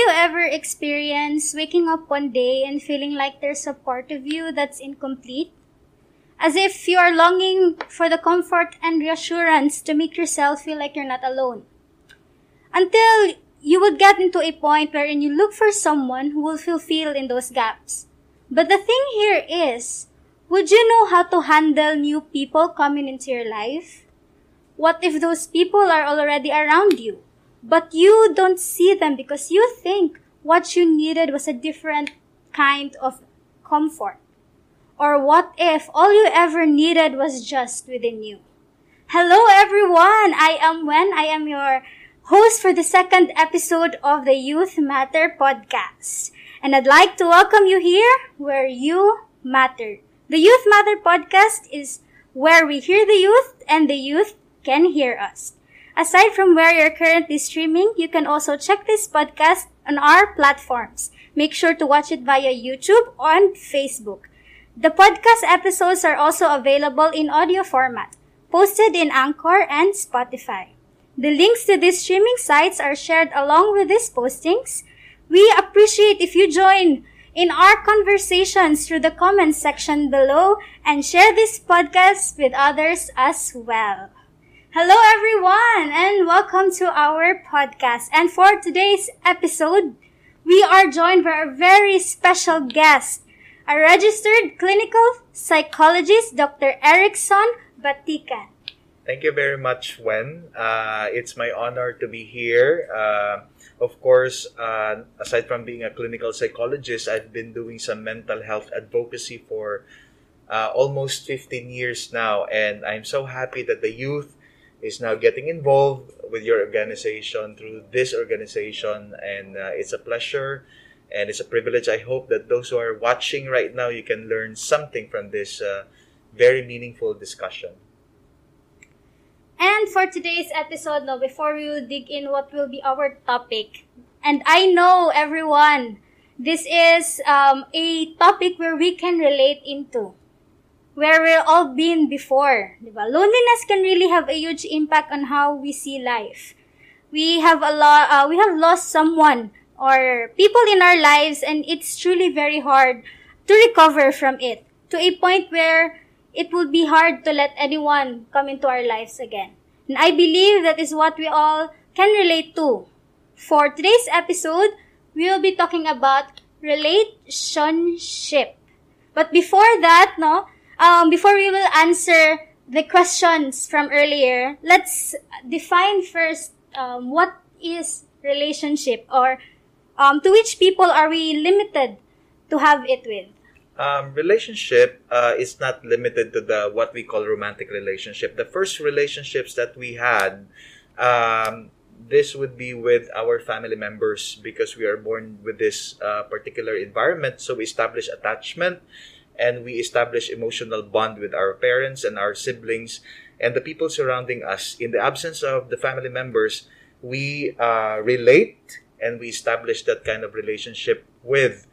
you ever experienced waking up one day and feeling like there's a part of you that's incomplete? As if you are longing for the comfort and reassurance to make yourself feel like you're not alone. Until you would get into a point wherein you look for someone who will fulfill in those gaps. But the thing here is, would you know how to handle new people coming into your life? What if those people are already around you, but you don't see them because you think what you needed was a different kind of comfort? Or what if all you ever needed was just within you? Hello everyone! I am Wen. I am your host for the second episode of the Youth Matter podcast. And I'd like to welcome you here where you matter. The Youth Matter podcast is where we hear the youth and the youth can hear us. Aside from where you're currently streaming, you can also check this podcast on our platforms. Make sure to watch it via YouTube or Facebook. The podcast episodes are also available in audio format, posted in Anchor and Spotify. The links to these streaming sites are shared along with these postings we appreciate if you join in our conversations through the comments section below and share this podcast with others as well. Hello everyone and welcome to our podcast. And for today's episode, we are joined by a very special guest, a registered clinical psychologist, Dr. Erickson Batikan. Thank you very much, Wen. Uh, it's my honor to be here. Uh, of course, uh, aside from being a clinical psychologist, I've been doing some mental health advocacy for uh, almost 15 years now. And I'm so happy that the youth is now getting involved with your organization through this organization. And uh, it's a pleasure and it's a privilege. I hope that those who are watching right now, you can learn something from this uh, very meaningful discussion. And for today's episode, no, before we dig in what will be our topic, and I know everyone, this is um, a topic where we can relate into, where we've all been before. Diba? Loneliness can really have a huge impact on how we see life. We have a lot, uh, we have lost someone or people in our lives, and it's truly very hard to recover from it to a point where it would be hard to let anyone come into our lives again. And I believe that is what we all can relate to. For today's episode, we will be talking about relationship. But before that, no, um, before we will answer the questions from earlier, let's define first um, what is relationship or um, to which people are we limited to have it with um, relationship uh, is not limited to the what we call romantic relationship. The first relationships that we had, um, this would be with our family members because we are born with this uh, particular environment. So we establish attachment and we establish emotional bond with our parents and our siblings and the people surrounding us. In the absence of the family members, we uh, relate and we establish that kind of relationship with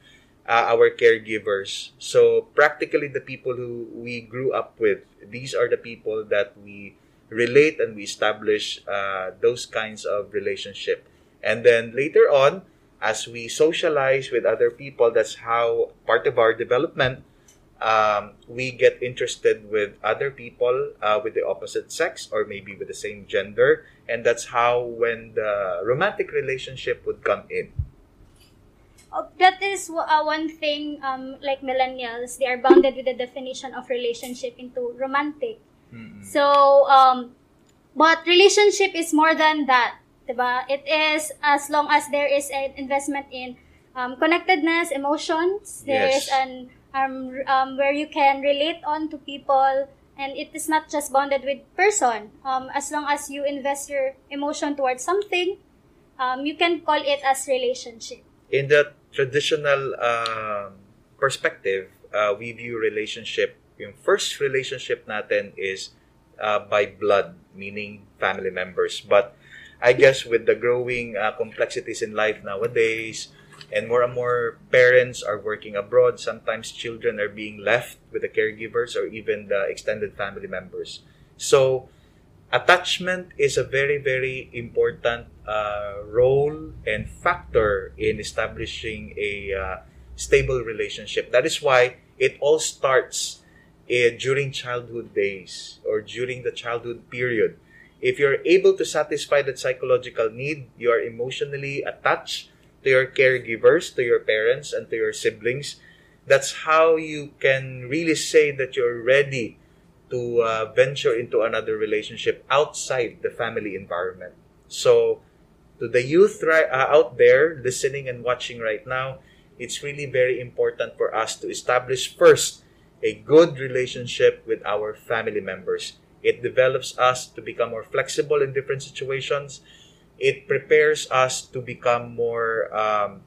uh, our caregivers. So practically the people who we grew up with, these are the people that we relate and we establish uh, those kinds of relationship. And then later on, as we socialize with other people, that's how part of our development, um, we get interested with other people uh, with the opposite sex or maybe with the same gender. And that's how when the romantic relationship would come in uh, that is uh, one thing um, like millennials they are bounded with the definition of relationship into romantic mm-hmm. so um, but relationship is more than that diba? it is as long as there is an investment in um, connectedness emotions there yes. is an um, um, where you can relate on to people and it is not just bonded with person um, as long as you invest your emotion towards something um, you can call it as relationship in the traditional uh, perspective, uh, we view relationship, yung first relationship natin is uh, by blood, meaning family members. But I guess with the growing uh, complexities in life nowadays, and more and more parents are working abroad, sometimes children are being left with the caregivers or even the extended family members. So, attachment is a very, very important uh, role and factor in establishing a uh, stable relationship. That is why it all starts uh, during childhood days or during the childhood period. If you're able to satisfy that psychological need, you are emotionally attached to your caregivers, to your parents, and to your siblings. That's how you can really say that you're ready to uh, venture into another relationship outside the family environment. So, to the youth right, uh, out there listening and watching right now, it's really very important for us to establish first a good relationship with our family members. It develops us to become more flexible in different situations. It prepares us to become more um,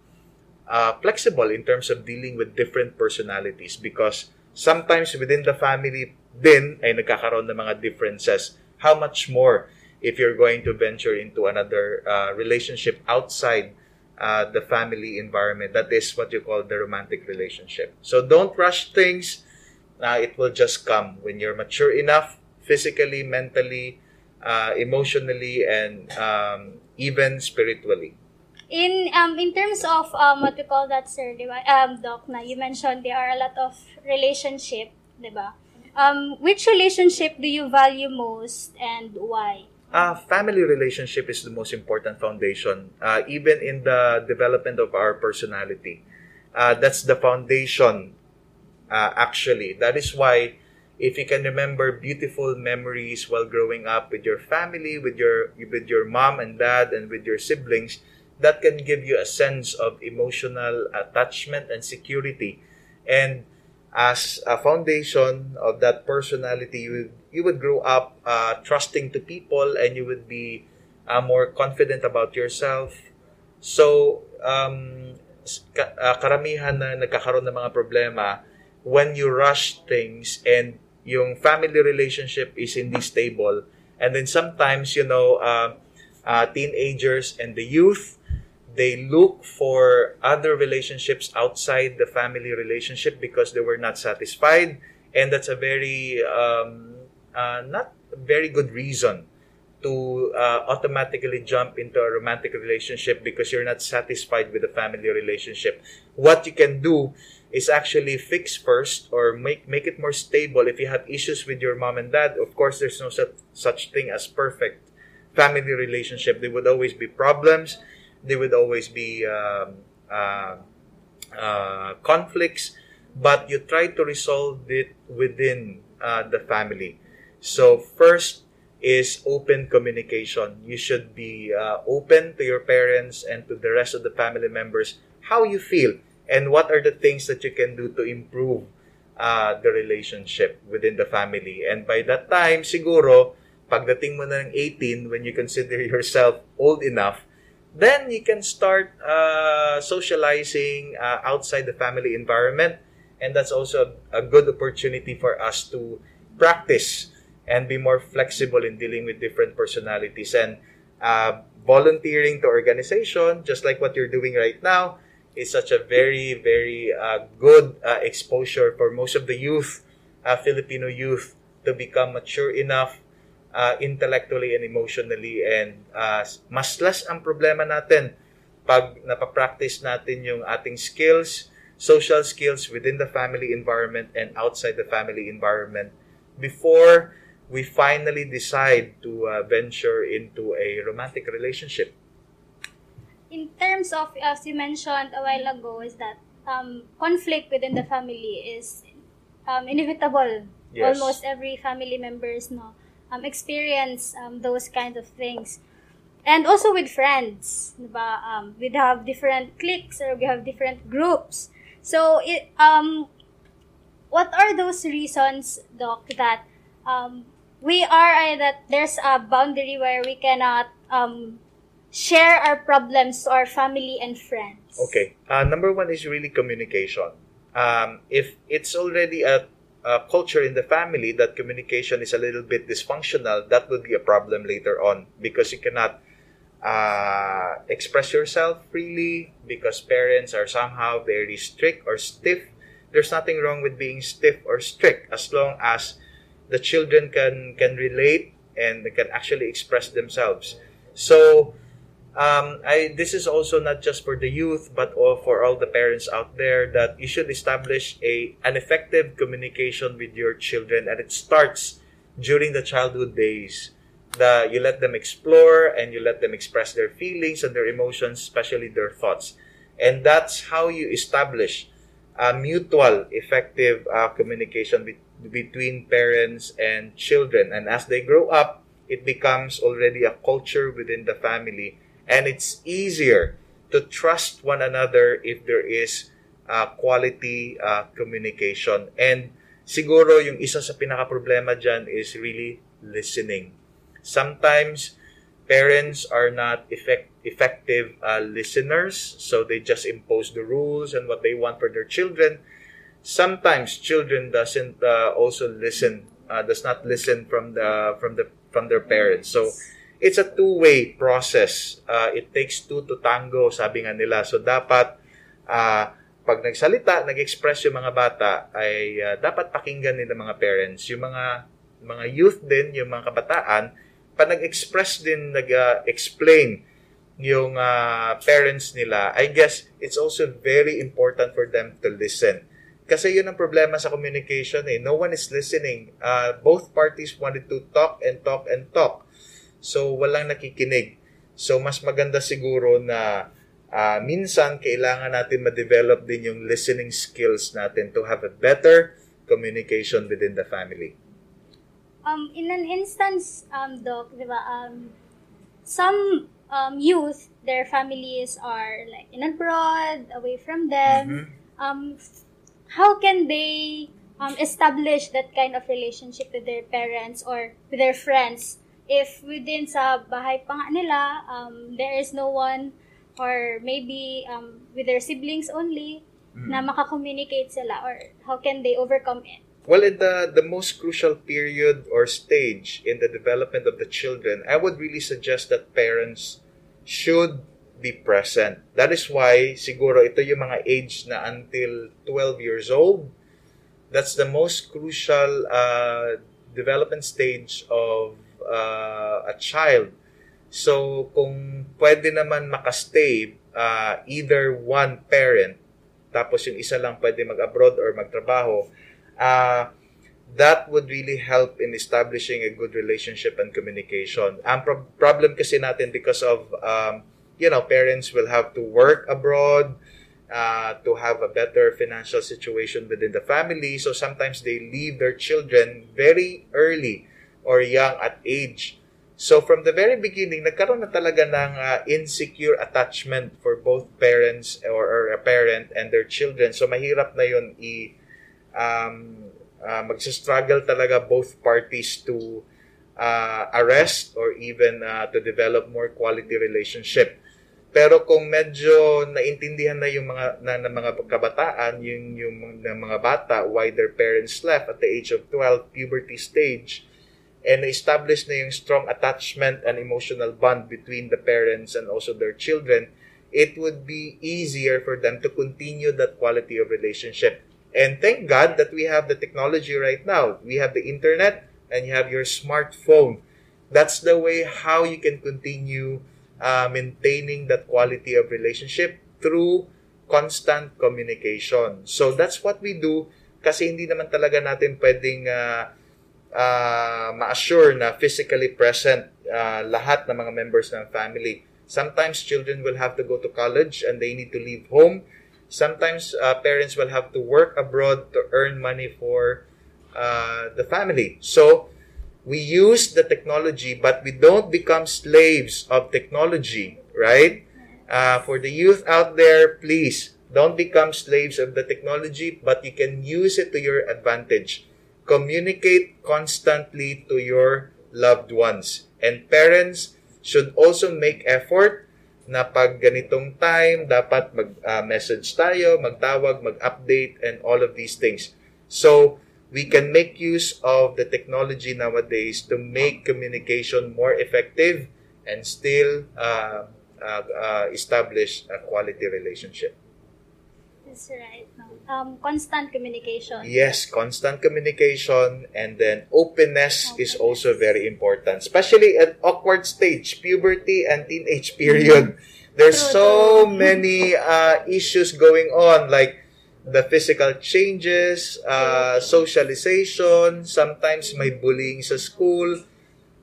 uh, flexible in terms of dealing with different personalities because sometimes within the family din ay nagkakaroon ng mga differences. How much more if you're going to venture into another uh, relationship outside uh, the family environment. That is what you call the romantic relationship. So don't rush things. Uh, it will just come when you're mature enough, physically, mentally, uh, emotionally, and um, even spiritually. In um in terms of um what we call that sir, di ba? Um doc na you mentioned there are a lot of relationship, di ba? Um which relationship do you value most and why? Uh, family relationship is the most important foundation, uh, even in the development of our personality. Uh, that's the foundation, uh, actually. That is why, if you can remember beautiful memories while growing up with your family, with your with your mom and dad, and with your siblings, that can give you a sense of emotional attachment and security. And as a foundation of that personality, you would, you would grow up uh, trusting to people and you would be uh, more confident about yourself. So, um, uh, karamihan na nagkakaroon ng mga problema when you rush things and yung family relationship is hindi stable. And then sometimes, you know, uh, uh, teenagers and the youth, they look for other relationships outside the family relationship because they were not satisfied and that's a very um, uh, not very good reason to uh, automatically jump into a romantic relationship because you're not satisfied with the family relationship. What you can do is actually fix first or make make it more stable. If you have issues with your mom and dad of course there's no such, such thing as perfect family relationship. There would always be problems. There would always be um, uh, uh, conflicts, but you try to resolve it within uh, the family. So first is open communication. You should be uh, open to your parents and to the rest of the family members how you feel and what are the things that you can do to improve uh, the relationship within the family. And by that time, siguro, pagdating mo na ng 18, when you consider yourself old enough, then you can start uh, socializing uh, outside the family environment and that's also a good opportunity for us to practice and be more flexible in dealing with different personalities. And uh, volunteering to organization just like what you're doing right now is such a very very uh, good uh, exposure for most of the youth uh, filipino youth to become mature enough uh, intellectually and emotionally. And uh, mas less ang problema natin pag napapractice natin yung ating skills, social skills within the family environment and outside the family environment before we finally decide to uh, venture into a romantic relationship. In terms of, as you mentioned a while ago, is that um, conflict within the family is um, inevitable. Yes. Almost every family members no um, experience um, those kinds of things. And also with friends, diba? Um, we have different cliques or we have different groups. So, it, um, what are those reasons, Doc, that um, we are, uh, that there's a boundary where we cannot um, share our problems to our family and friends? Okay. Uh, number one is really communication. Um, if it's already a uh, culture in the family that communication is a little bit dysfunctional, that would be a problem later on because you cannot uh, express yourself freely because parents are somehow very strict or stiff. There's nothing wrong with being stiff or strict as long as the children can can relate and can actually express themselves. So, um, I this is also not just for the youth, but all for all the parents out there that you should establish a an effective communication with your children, and it starts during the childhood days. The you let them explore and you let them express their feelings and their emotions, especially their thoughts, and that's how you establish a mutual, effective uh, communication be- between parents and children. And as they grow up, it becomes already a culture within the family and it's easier to trust one another if there is uh, quality uh, communication. And siguro yung isa sa pinaka-problema dyan is really listening. Sometimes parents are not effect- effective uh, listeners, so they just impose the rules and what they want for their children. Sometimes children doesn't uh, also listen, uh, does not listen from the from the from their parents. So it's a two-way process. Uh, it takes two to tango, sabi nga nila. So, dapat, uh, pag nagsalita, nag-express yung mga bata, ay uh, dapat pakinggan nila mga parents. Yung mga mga youth din, yung mga kabataan, pa nag-express din, nag-explain yung uh, parents nila, I guess it's also very important for them to listen. Kasi yun ang problema sa communication eh. No one is listening. Uh, both parties wanted to talk and talk and talk So, walang nakikinig. So, mas maganda siguro na uh, minsan kailangan natin ma-develop din yung listening skills natin to have a better communication within the family. Um, in an instance, um, Doc, di ba, um, some um, youth, their families are like in abroad, away from them. Mm-hmm. Um, how can they um, establish that kind of relationship with their parents or with their friends if within sa bahay pa nga nila, um, there is no one or maybe um, with their siblings only mm. na makakommunicate sila or how can they overcome it? Well, in the, the most crucial period or stage in the development of the children, I would really suggest that parents should be present. That is why siguro ito yung mga age na until 12 years old. That's the most crucial uh, development stage of uh, a child. So, kung pwede naman makastay uh, either one parent, tapos yung isa lang pwede mag-abroad or magtrabaho, uh, that would really help in establishing a good relationship and communication. Ang pro- problem kasi natin because of, um, you know, parents will have to work abroad, uh, to have a better financial situation within the family. So sometimes they leave their children very early or young at age. So from the very beginning, nagkaroon na talaga ng uh, insecure attachment for both parents or, or a parent and their children. So mahirap na yun i um, uh, talaga both parties to uh, arrest or even uh, to develop more quality relationship. Pero kung medyo naintindihan na yung mga na, na mga kabataan, yung yung ng mga bata why their parents left at the age of 12, puberty stage, and establish na yung strong attachment and emotional bond between the parents and also their children, it would be easier for them to continue that quality of relationship. And thank God that we have the technology right now. We have the internet and you have your smartphone. That's the way how you can continue uh, maintaining that quality of relationship through constant communication. So that's what we do kasi hindi naman talaga natin pwedeng uh, uh, ma-assure na physically present uh, lahat ng mga members ng family. Sometimes children will have to go to college and they need to leave home. Sometimes uh, parents will have to work abroad to earn money for uh, the family. So we use the technology, but we don't become slaves of technology, right? Uh, for the youth out there, please don't become slaves of the technology, but you can use it to your advantage communicate constantly to your loved ones. And parents should also make effort na pag ganitong time, dapat mag-message uh, tayo, magtawag, mag-update, and all of these things. So, we can make use of the technology nowadays to make communication more effective and still uh, uh, uh, establish a quality relationship. That's right. Um, constant communication. Yes, constant communication and then openness is also very important, especially at awkward stage, puberty and teenage period. There's so many uh, issues going on, like the physical changes, uh, socialization, sometimes may bullying sa school,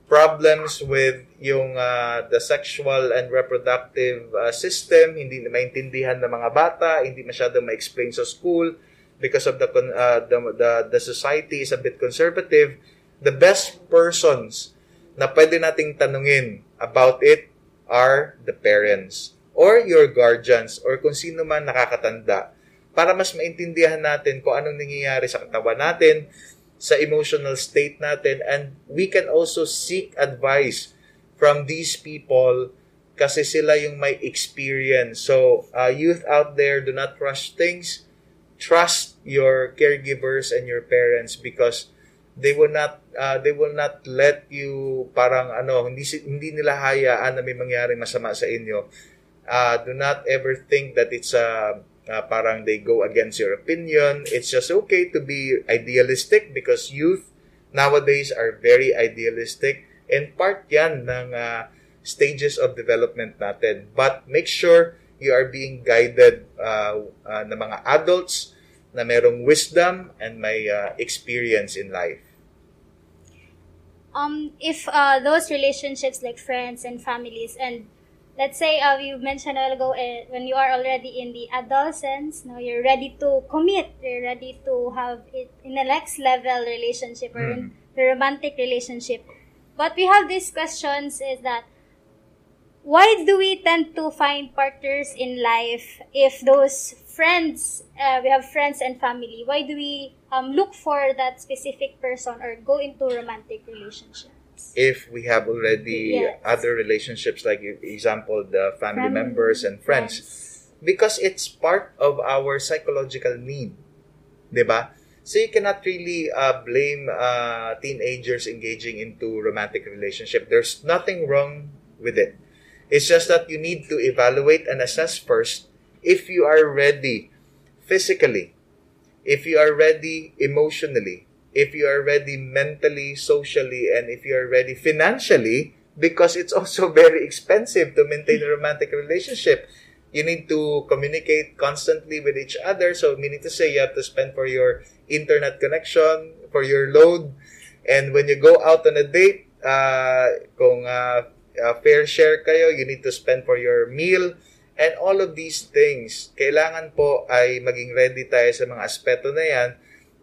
problems with yung uh, the sexual and reproductive uh, system, hindi na maintindihan ng mga bata, hindi masyado ma-explain sa school because of the, uh, the, the, the society is a bit conservative. The best persons na pwede nating tanungin about it are the parents or your guardians or kung sino man nakakatanda para mas maintindihan natin kung anong nangyayari sa katawan natin, sa emotional state natin, and we can also seek advice from these people kasi sila yung may experience. So, uh, youth out there, do not rush things. Trust your caregivers and your parents because they will not uh, they will not let you parang ano hindi hindi nila hayaan na may mangyaring masama sa inyo uh, do not ever think that it's uh, uh, parang they go against your opinion. It's just okay to be idealistic because youth nowadays are very idealistic and part yan ng uh, stages of development natin. But make sure you are being guided uh, uh, ng mga adults na merong wisdom and may uh, experience in life. um, if uh, those relationships like friends and families and let's say uh, you mentioned a while ago uh, when you are already in the adolescence now you're ready to commit you're ready to have it in the next level relationship or in the romantic relationship. But we have these questions is that why do we tend to find partners in life if those friends uh, we have friends and family? Why do we um, look for that specific person or go into romantic relationships If we have already Yes. other relationships, like example, the family Family, members and friends, because it's part of our psychological need. 'Di ba? So you cannot really uh, blame uh, teenagers engaging into romantic relationship. There's nothing wrong with it. It's just that you need to evaluate and assess first if you are ready physically, if you are ready emotionally, if you are ready mentally, socially, and if you are ready financially, because it's also very expensive to maintain a romantic relationship. You need to communicate constantly with each other. So, meaning to say, you have to spend for your internet connection, for your load. And when you go out on a date, uh, kung uh, uh, fair share kayo, you need to spend for your meal. And all of these things, kailangan po ay maging ready tayo sa mga aspeto na yan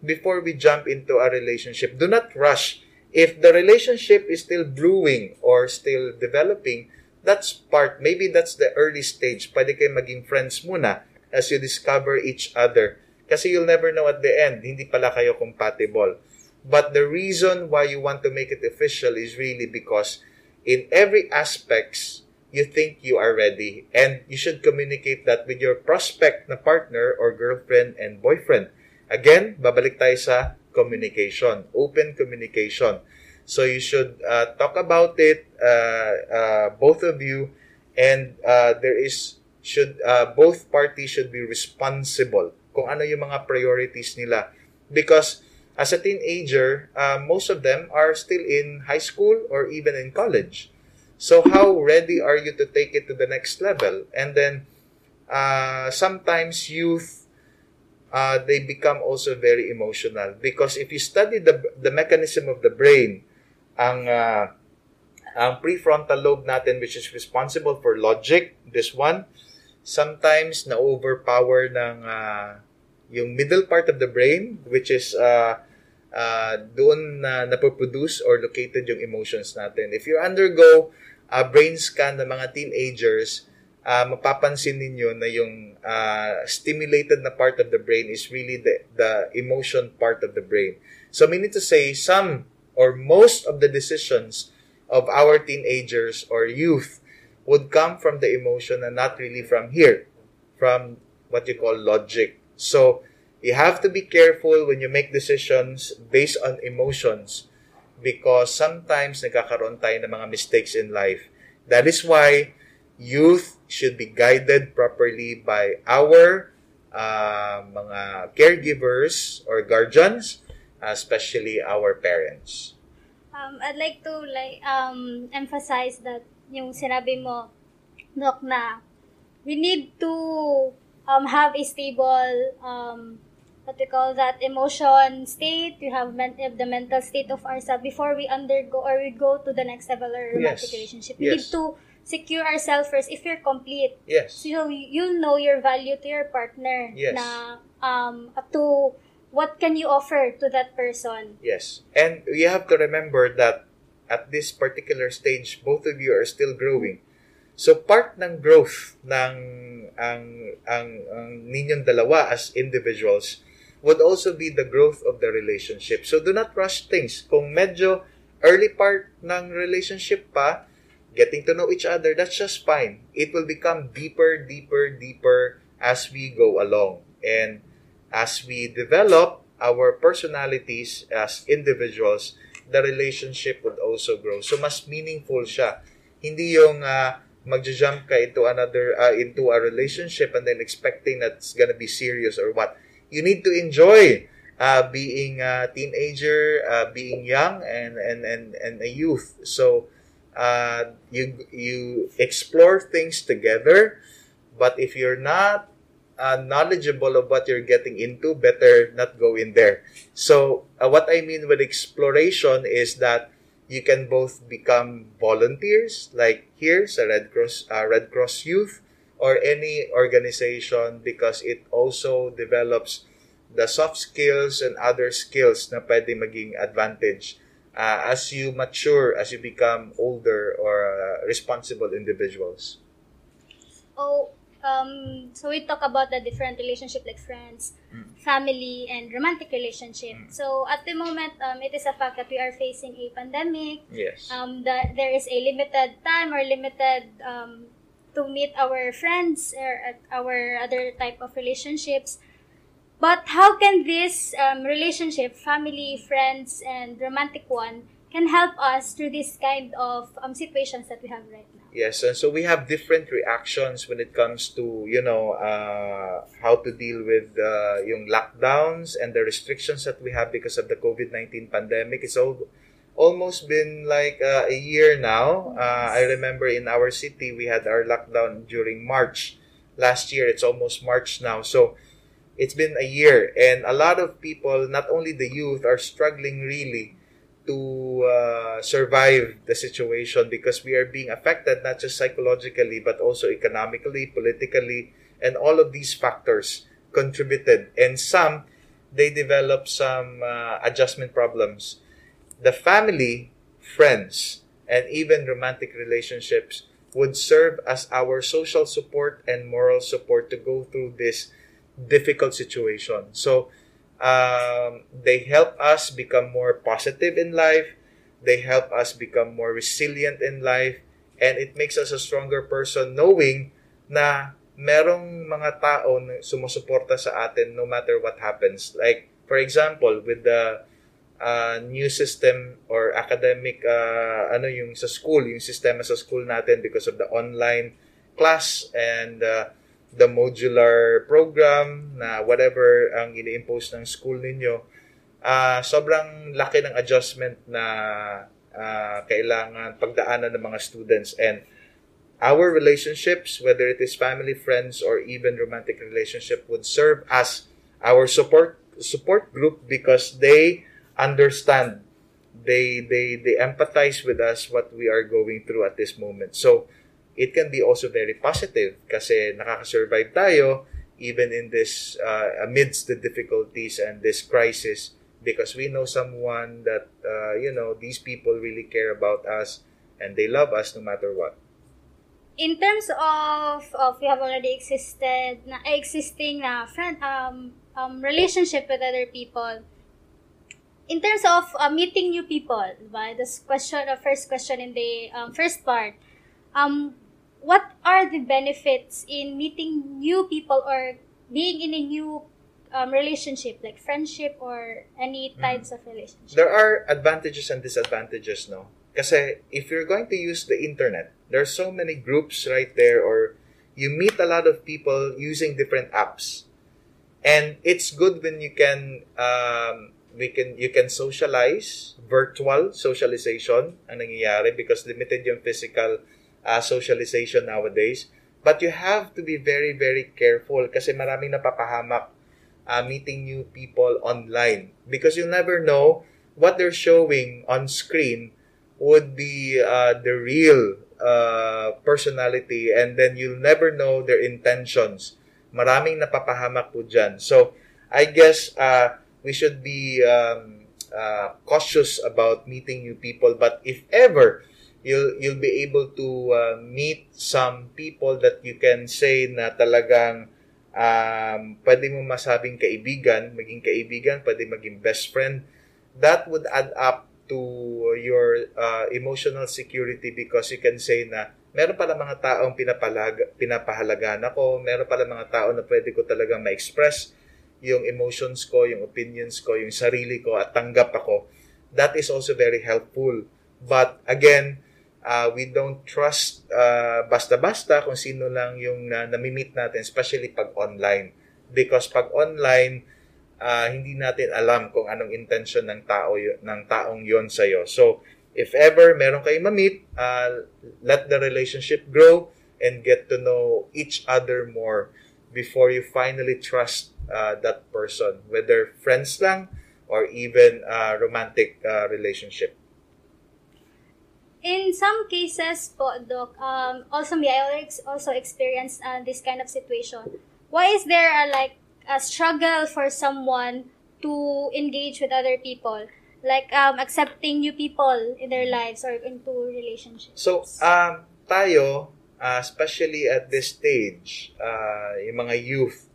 before we jump into a relationship. Do not rush. If the relationship is still brewing or still developing, that's part, maybe that's the early stage. Pwede kayo maging friends muna as you discover each other. Kasi you'll never know at the end, hindi pala kayo compatible. But the reason why you want to make it official is really because in every aspects, you think you are ready. And you should communicate that with your prospect na partner or girlfriend and boyfriend. Again, babalik tayo sa communication, open communication. So you should uh, talk about it, uh, uh, both of you, and uh, there is should uh, both parties should be responsible kung ano yung mga priorities nila. Because as a teenager uh, most of them are still in high school or even in college. So how ready are you to take it to the next level? And then uh, sometimes youth uh, they become also very emotional. Because if you study the the mechanism of the brain ang uh, ang prefrontal lobe natin which is responsible for logic this one sometimes na overpower ng uh, yung middle part of the brain which is uh, uh, doon na napoproduce or located yung emotions natin. If you undergo a brain scan ng mga teenagers uh, mapapansin ninyo na yung uh, stimulated na part of the brain is really the, the emotion part of the brain. So meaning to say, some or most of the decisions of our teenagers or youth would come from the emotion and not really from here, from what you call logic. So you have to be careful when you make decisions based on emotions because sometimes nagkakaroon tayo ng mga mistakes in life. That is why youth should be guided properly by our uh, mga caregivers or guardians, especially our parents. Um, I'd like to like um, emphasize that yung sinabi mo, Doc, na we need to um, have a stable um, what we call that emotion state. We have men- the mental state of ourselves before we undergo or we go to the next level or romantic Yes. relationship. We Yes. need to secure ourselves first. If you're complete, Yes. so you'll know your value to your partner. Yes. Na um up to what can you offer to that person. Yes. And you have to remember that at this particular stage, both of you are still growing. So part ng growth ng ang ang, ang ninyong dalawa as individuals would also be the growth of the relationship. So do not rush things. Kung medyo early part ng relationship pa, getting to know each other, that's just fine. It will become deeper, deeper, deeper as we go along. And as we develop our personalities as individuals, the relationship would also grow. So mas meaningful siya. Hindi yung uh, magja-jump ka into another uh, into a relationship and then expecting that it's gonna be serious or what. You need to enjoy uh, being a teenager, uh, being young and and and and a youth. So uh, you you explore things together, but if you're not uh, knowledgeable of what you're getting into, better not go in there. So, uh, what I mean with exploration is that you can both become volunteers, like here sa Red Cross, uh, Red Cross Youth, or any organization because it also develops the soft skills and other skills na pwede maging advantage uh, as you mature, as you become older or uh, responsible individuals. Oh, um, so we talk about the different relationship like friends, Mm. family, and romantic relationship. Mm. So at the moment, um, it is a fact that we are facing a pandemic. Yes. Um, that there is a limited time or limited um, to meet our friends or at our other type of relationships. But how can this um, relationship, family, friends, and romantic one, can help us through this kind of um, situations that we have right now? Yes, and so we have different reactions when it comes to, you know, uh, how to deal with uh, yung lockdowns and the restrictions that we have because of the COVID-19 pandemic. It's all, almost been like uh, a year now. Uh, I remember in our city, we had our lockdown during March last year. It's almost March now. So it's been a year. And a lot of people, not only the youth, are struggling really to uh, survive the situation because we are being affected not just psychologically but also economically, politically, and all of these factors contributed. And some, they develop some uh, adjustment problems. The family, friends, and even romantic relationships would serve as our social support and moral support to go through this difficult situation. So, um, they help us become more positive in life. They help us become more resilient in life. And it makes us a stronger person knowing na merong mga tao na sumusuporta sa atin no matter what happens. Like, for example, with the uh, new system or academic, uh, ano yung sa school, yung sistema sa school natin because of the online class and uh, the modular program na whatever ang ini-impose ng school ninyo, ah sobrang laki ng adjustment na ah, kailangan pagdaanan ng mga students and our relationships, whether it is family, friends, or even romantic relationship, would serve as our support support group because they understand, they they they empathize with us what we are going through at this moment. So it can be also very positive kasi nakaka-survive tayo even in this uh, amidst the difficulties and this crisis because we know someone that uh, you know these people really care about us and they love us no matter what in terms of of we have already existed na existing na friend um um relationship with other people in terms of uh, meeting new people diba? this question the first question in the um, first part um what are the benefits in meeting new people or being in a new um, relationship like friendship or any types of relationship? There are advantages and disadvantages no? Kasi if you're going to use the internet there are so many groups right there or you meet a lot of people using different apps. And it's good when you can um, we can you can socialize virtual socialization ang nangyayari because limited yung physical uh, socialization nowadays. But you have to be very, very careful kasi maraming napapahamak uh, meeting new people online because you never know what they're showing on screen would be uh, the real uh, personality and then you'll never know their intentions. Maraming napapahamak po dyan. So, I guess uh, we should be um, uh, cautious about meeting new people. But if ever you'll you'll be able to uh, meet some people that you can say na talagang um, pwede mo masabing kaibigan, maging kaibigan, pwede maging best friend. That would add up to your uh, emotional security because you can say na meron pala mga taong pinapalaga, pinapahalagaan ako, meron pala mga tao na pwede ko talagang ma-express yung emotions ko, yung opinions ko, yung sarili ko at tanggap ako. That is also very helpful. But again, uh, we don't trust uh, basta-basta kung sino lang yung uh, nami-meet natin, especially pag online. Because pag online, uh, hindi natin alam kung anong intention ng tao ng taong yon sa iyo. So, if ever meron kayong ma-meet, uh, let the relationship grow and get to know each other more before you finally trust uh, that person, whether friends lang or even uh, romantic uh, relationship. In some cases po, Doc, um, also me, I also experienced uh, this kind of situation. Why is there a, like a struggle for someone to engage with other people? Like um, accepting new people in their lives or into relationships? So, um, tayo, uh, especially at this stage, uh, yung mga youth,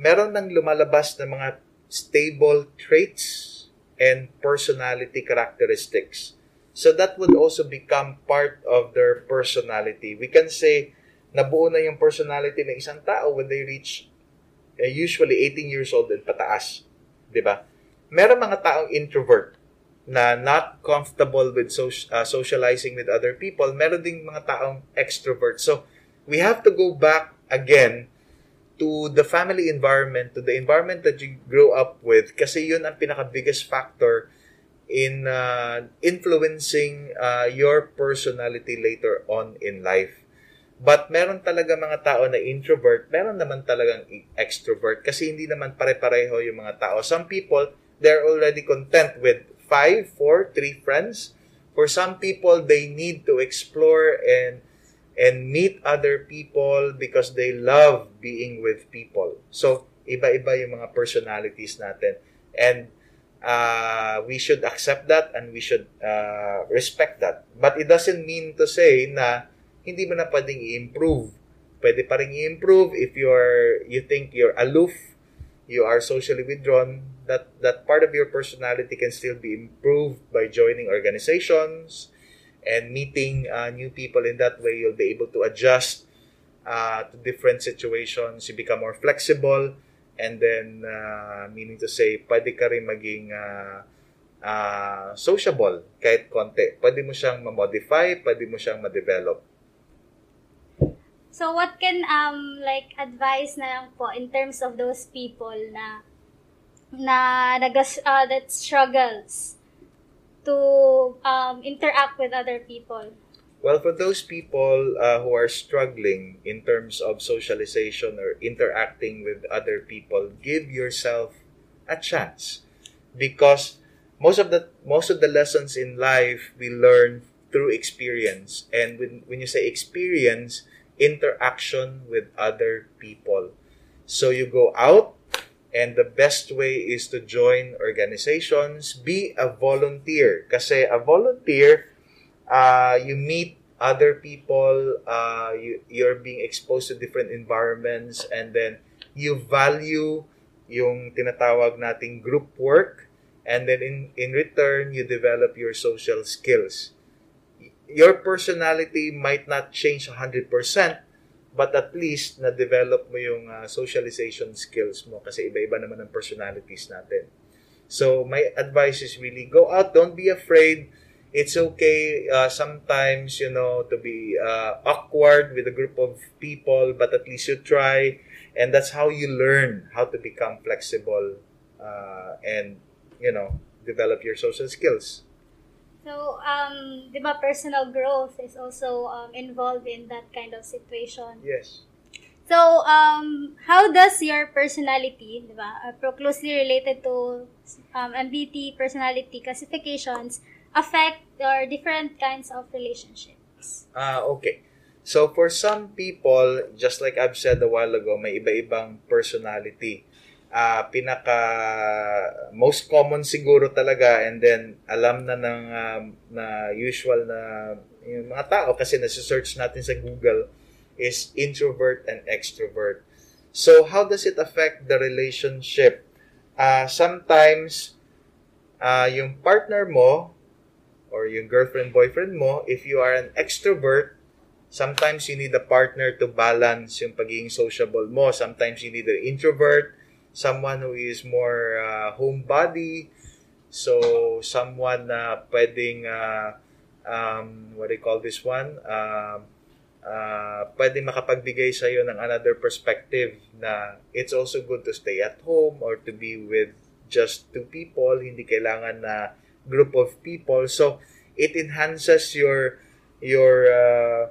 meron nang lumalabas na mga stable traits and personality characteristics So that would also become part of their personality. We can say nabuo na yung personality ng isang tao when they reach uh, usually 18 years old and pataas. 'Di ba? Meron mga taong introvert na not comfortable with so, uh, socializing with other people. Meron ding mga taong extrovert. So we have to go back again to the family environment, to the environment that you grow up with kasi yun ang pinaka biggest factor in uh, influencing uh, your personality later on in life. But meron talaga mga tao na introvert, meron naman talagang extrovert kasi hindi naman pare-pareho yung mga tao. Some people, they're already content with five, four, three friends. For some people, they need to explore and and meet other people because they love being with people. So, iba-iba yung mga personalities natin. And uh, we should accept that and we should uh, respect that. But it doesn't mean to say na hindi mo na pwedeng i-improve. Pwede pa rin i-improve if you're, you think you're aloof, you are socially withdrawn, that, that part of your personality can still be improved by joining organizations and meeting uh, new people in that way. You'll be able to adjust uh, to different situations. You become more flexible And then, uh, meaning to say, pwede ka rin maging uh, uh, sociable kahit konti. Pwede mo siyang ma-modify, pwede mo siyang ma-develop. So, what can, um, like, advice na lang po in terms of those people na na nagas, uh, that struggles to um, interact with other people? Well, for those people uh, who are struggling in terms of socialization or interacting with other people, give yourself a chance. Because most of the most of the lessons in life we learn through experience. And when, when you say experience interaction with other people. So you go out and the best way is to join organizations. Be a volunteer. Kasi a volunteer uh, you meet other people, uh, you, you're being exposed to different environments, and then you value yung tinatawag nating group work, and then in, in return, you develop your social skills. Your personality might not change 100%, but at least na-develop mo yung uh, socialization skills mo kasi iba-iba naman ang personalities natin. So, my advice is really go out, don't be afraid, it's okay uh, sometimes you know to be uh, awkward with a group of people but at least you try and that's how you learn how to become flexible uh, and you know develop your social skills So, um, di ba, personal growth is also um, involved in that kind of situation. yes So, um, how does your personality, di ba, uh, closely related to um, MBT personality classifications, affect your different kinds of relationships? Ah, okay. So for some people, just like I've said a while ago, may iba-ibang personality. Ah, pinaka most common siguro talaga and then alam na ng um, na usual na yung mga tao kasi nasa-search natin sa Google is introvert and extrovert. So how does it affect the relationship? Ah, sometimes ah, yung partner mo or yung girlfriend boyfriend mo, if you are an extrovert, sometimes you need a partner to balance yung pagiging sociable mo. Sometimes you need an introvert, someone who is more uh, homebody, so someone na pwedeng uh, um, what do you call this one? Um, uh, pwedeng makapagbigay sa iyo ng another perspective na it's also good to stay at home or to be with just two people, hindi kailangan na group of people. So it enhances your your uh,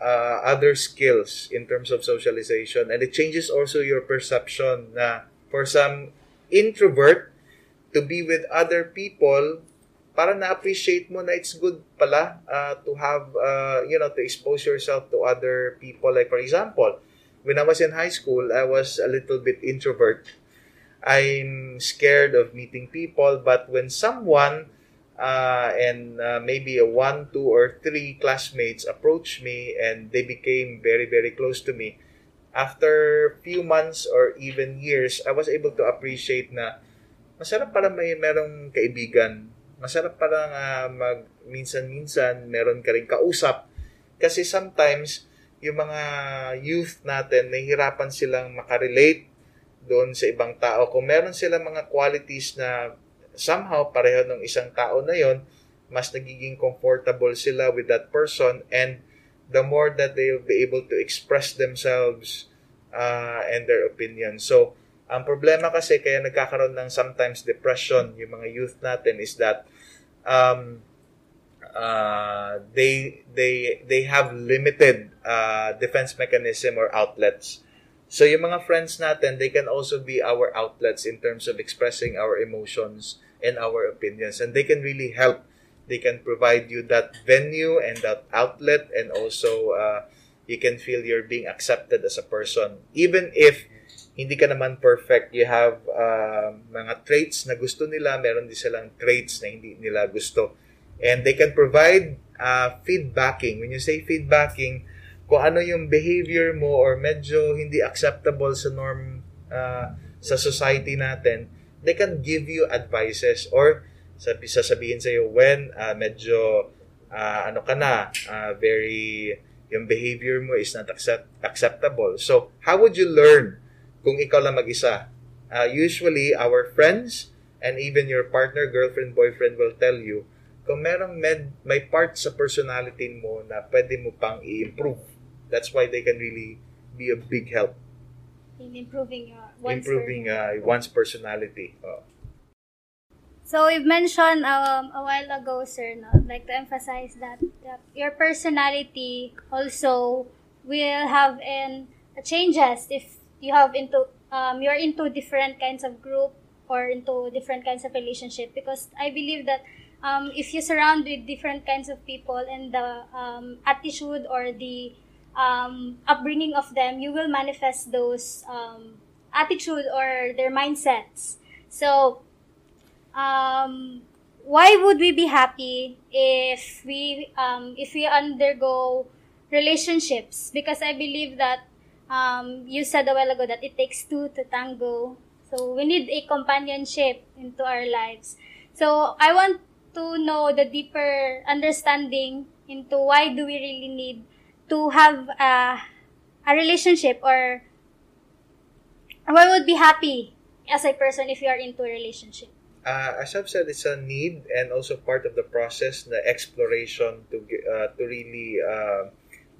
uh, other skills in terms of socialization. And it changes also your perception na for some introvert to be with other people para na-appreciate mo na it's good pala uh, to have uh, you know to expose yourself to other people. Like for example when I was in high school I was a little bit introvert I'm scared of meeting people but when someone uh, and uh, maybe a one, two, or three classmates approached me and they became very, very close to me. After few months or even years, I was able to appreciate na masarap pala may merong kaibigan. Masarap pala nga mag minsan-minsan meron ka rin kausap. Kasi sometimes yung mga youth natin nahihirapan silang makarelate doon sa ibang tao. Kung meron silang mga qualities na somehow pareho ng isang tao na yon mas nagiging comfortable sila with that person and the more that they'll be able to express themselves uh, and their opinion. So, ang problema kasi kaya nagkakaroon ng sometimes depression yung mga youth natin is that um, uh, they they they have limited uh, defense mechanism or outlets. So yung mga friends natin, they can also be our outlets in terms of expressing our emotions and our opinions. And they can really help. They can provide you that venue and that outlet and also uh, you can feel you're being accepted as a person. Even if hindi ka naman perfect you have uh, mga traits na gusto nila meron din silang traits na hindi nila gusto. And they can provide uh, feedbacking. When you say feedbacking kung ano yung behavior mo or medyo hindi acceptable sa norm uh, sa society natin they can give you advices or sabi sasabihin sa iyo when uh, medyo uh, ano ka na uh, very yung behavior mo is not accept, acceptable. So how would you learn kung ikaw lang mag-isa? Uh, usually our friends and even your partner girlfriend boyfriend will tell you kung merong med, may part sa personality mo na pwede mo pang i-improve that's why they can really be a big help In improving your one's improving uh, one's personality. Oh. So we've mentioned um, a while ago, sir, no, I'd like to emphasize that, that your personality also will have in changes if you have into um, you're into different kinds of group or into different kinds of relationship because I believe that um, if you surround with different kinds of people and the um, attitude or the um, upbringing of them, you will manifest those um, attitude or their mindsets. So, um, why would we be happy if we um, if we undergo relationships? Because I believe that um, you said a while ago that it takes two to tango. So we need a companionship into our lives. So I want to know the deeper understanding into why do we really need to have a, a relationship or why would be happy as a person if you are into a relationship? Uh, as I've said, it's a need and also part of the process, the exploration to uh, to really uh,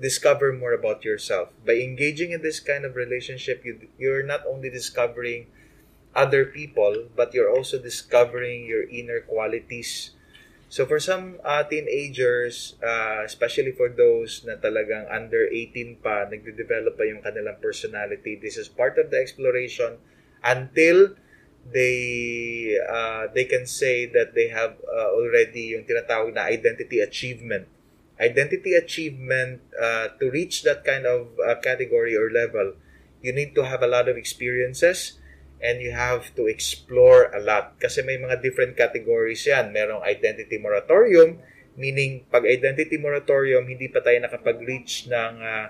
discover more about yourself. By engaging in this kind of relationship, you, you're not only discovering other people, but you're also discovering your inner qualities. So for some uh, teenagers, uh, especially for those na talagang under 18 pa, nagde-develop pa yung kanilang personality, this is part of the exploration until they uh, they can say that they have uh, already yung tinatawag na identity achievement. Identity achievement uh, to reach that kind of uh, category or level, you need to have a lot of experiences and you have to explore a lot. Kasi may mga different categories yan. Merong identity moratorium, meaning pag identity moratorium, hindi pa tayo nakapag-reach ng uh,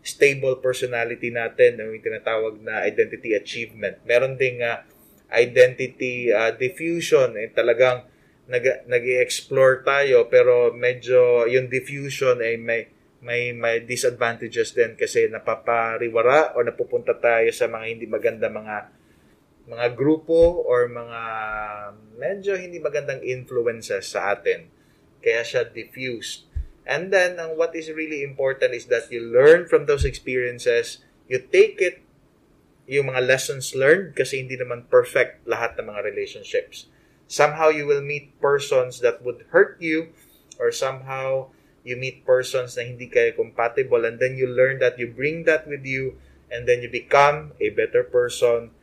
stable personality natin, yung tinatawag na identity achievement. Meron ding uh, identity uh, diffusion, eh, talagang nag, nag-explore tayo pero medyo yung diffusion ay may may may disadvantages din kasi napapariwara o napupunta tayo sa mga hindi maganda mga mga grupo or mga medyo hindi magandang influences sa atin. Kaya siya diffused. And then, ang what is really important is that you learn from those experiences, you take it, yung mga lessons learned, kasi hindi naman perfect lahat ng mga relationships somehow you will meet persons that would hurt you or somehow you meet persons na hindi kayo compatible and then you learn that you bring that with you and then you become a better person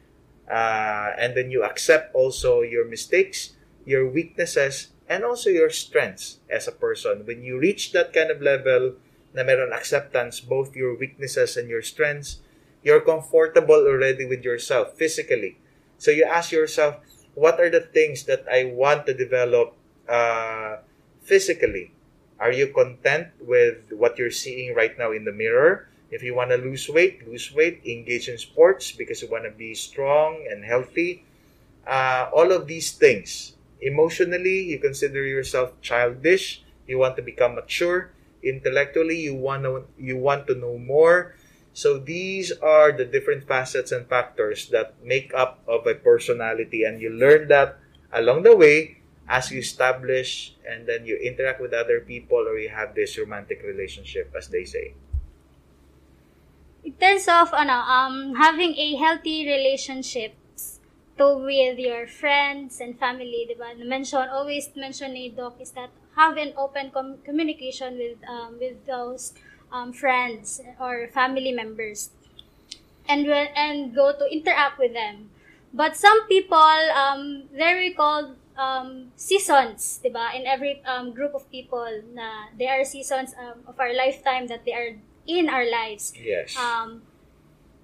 uh, and then you accept also your mistakes your weaknesses and also your strengths as a person when you reach that kind of level na meron acceptance both your weaknesses and your strengths you're comfortable already with yourself physically so you ask yourself what are the things that I want to develop uh, physically? Are you content with what you're seeing right now in the mirror? If you want to lose weight, lose weight, engage in sports because you want to be strong and healthy. Uh, all of these things. Emotionally, you consider yourself childish. You want to become mature. Intellectually, you want to you want to know more. So these are the different facets and factors that make up of a personality and you learn that along the way as you establish and then you interact with other people or you have this romantic relationship as they say. In terms of ano, um, having a healthy relationships to with your friends and family, di ba? Mention, always mention ni Doc is that have an open com- communication with um, with those um, friends or family members and and go to interact with them. But some people, um, they're called um, seasons, diba? In every um, group of people, na there are seasons um, of our lifetime that they are in our lives. Yes. Um,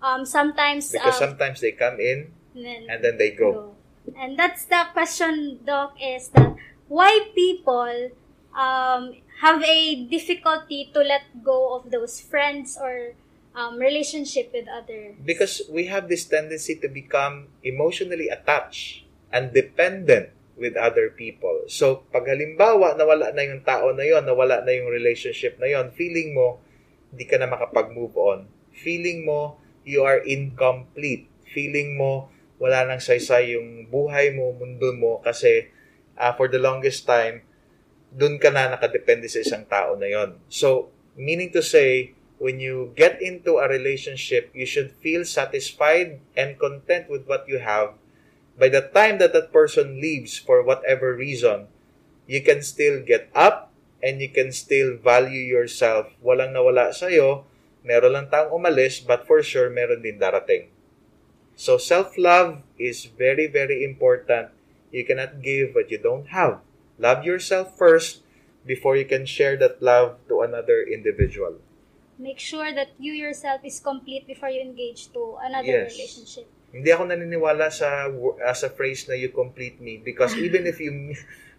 um, sometimes because um, sometimes they come in then and then they go. go. And that's the question, Doc, is that why people um, have a difficulty to let go of those friends or um, relationship with other. Because we have this tendency to become emotionally attached and dependent with other people. So, pag halimbawa, nawala na yung tao na yon, nawala na yung relationship na yon, feeling mo, hindi ka na makapag-move on. Feeling mo, you are incomplete. Feeling mo, wala nang saysay yung buhay mo, mundo mo, kasi uh, for the longest time, dun ka na nakadepende sa isang tao na yon. So, meaning to say, when you get into a relationship, you should feel satisfied and content with what you have. By the time that that person leaves for whatever reason, you can still get up and you can still value yourself. Walang nawala sa'yo, meron lang taong umalis, but for sure, meron din darating. So, self-love is very, very important. You cannot give what you don't have. Love yourself first before you can share that love to another individual. Make sure that you yourself is complete before you engage to another Yes. relationship. Hindi ako naniniwala sa uh, sa phrase na you complete me because even if you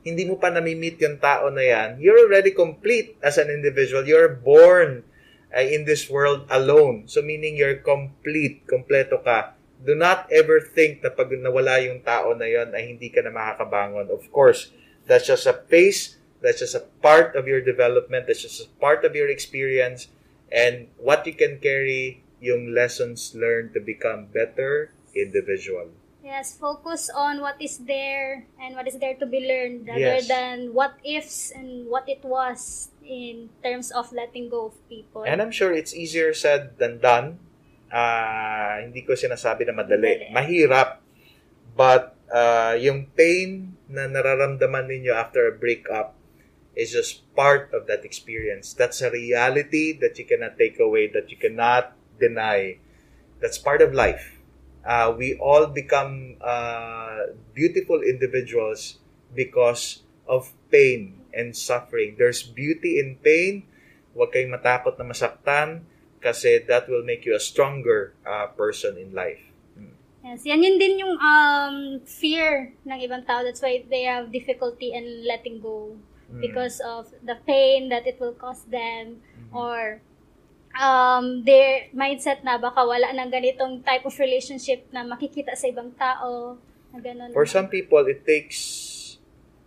hindi mo pa nami-meet yung tao na yan, you're already complete as an individual. You're born uh, in this world alone. So meaning you're complete, kompleto ka. Do not ever think na pag nawala yung tao na yon ay hindi ka na makakabangon. Of course, that's just a phase, that's just a part of your development, that's just a part of your experience and what you can carry yung lessons learned to become better individual. Yes, focus on what is there and what is there to be learned rather Yes. than what ifs and what it was in terms of letting go of people. And I'm sure it's easier said than done. Ah, hindi ko sinasabi na madali. Madali. Mahirap. But ah, yung pain na nararamdaman ninyo after a breakup is just part of that experience. That's a reality that you cannot take away, that you cannot deny. That's part of life. Uh, we all become uh, beautiful individuals because of pain and suffering. There's beauty in pain. Huwag kayong matakot na masaktan kasi that will make you a stronger uh, person in life. Yes, yan yun din yung um, fear ng ibang tao. That's why they have difficulty in letting go Mm. because of the pain that it will cause them Mm-hmm. or um, their mindset na baka wala ng ganitong type of relationship na makikita sa ibang tao. Na ganun. For some people, it takes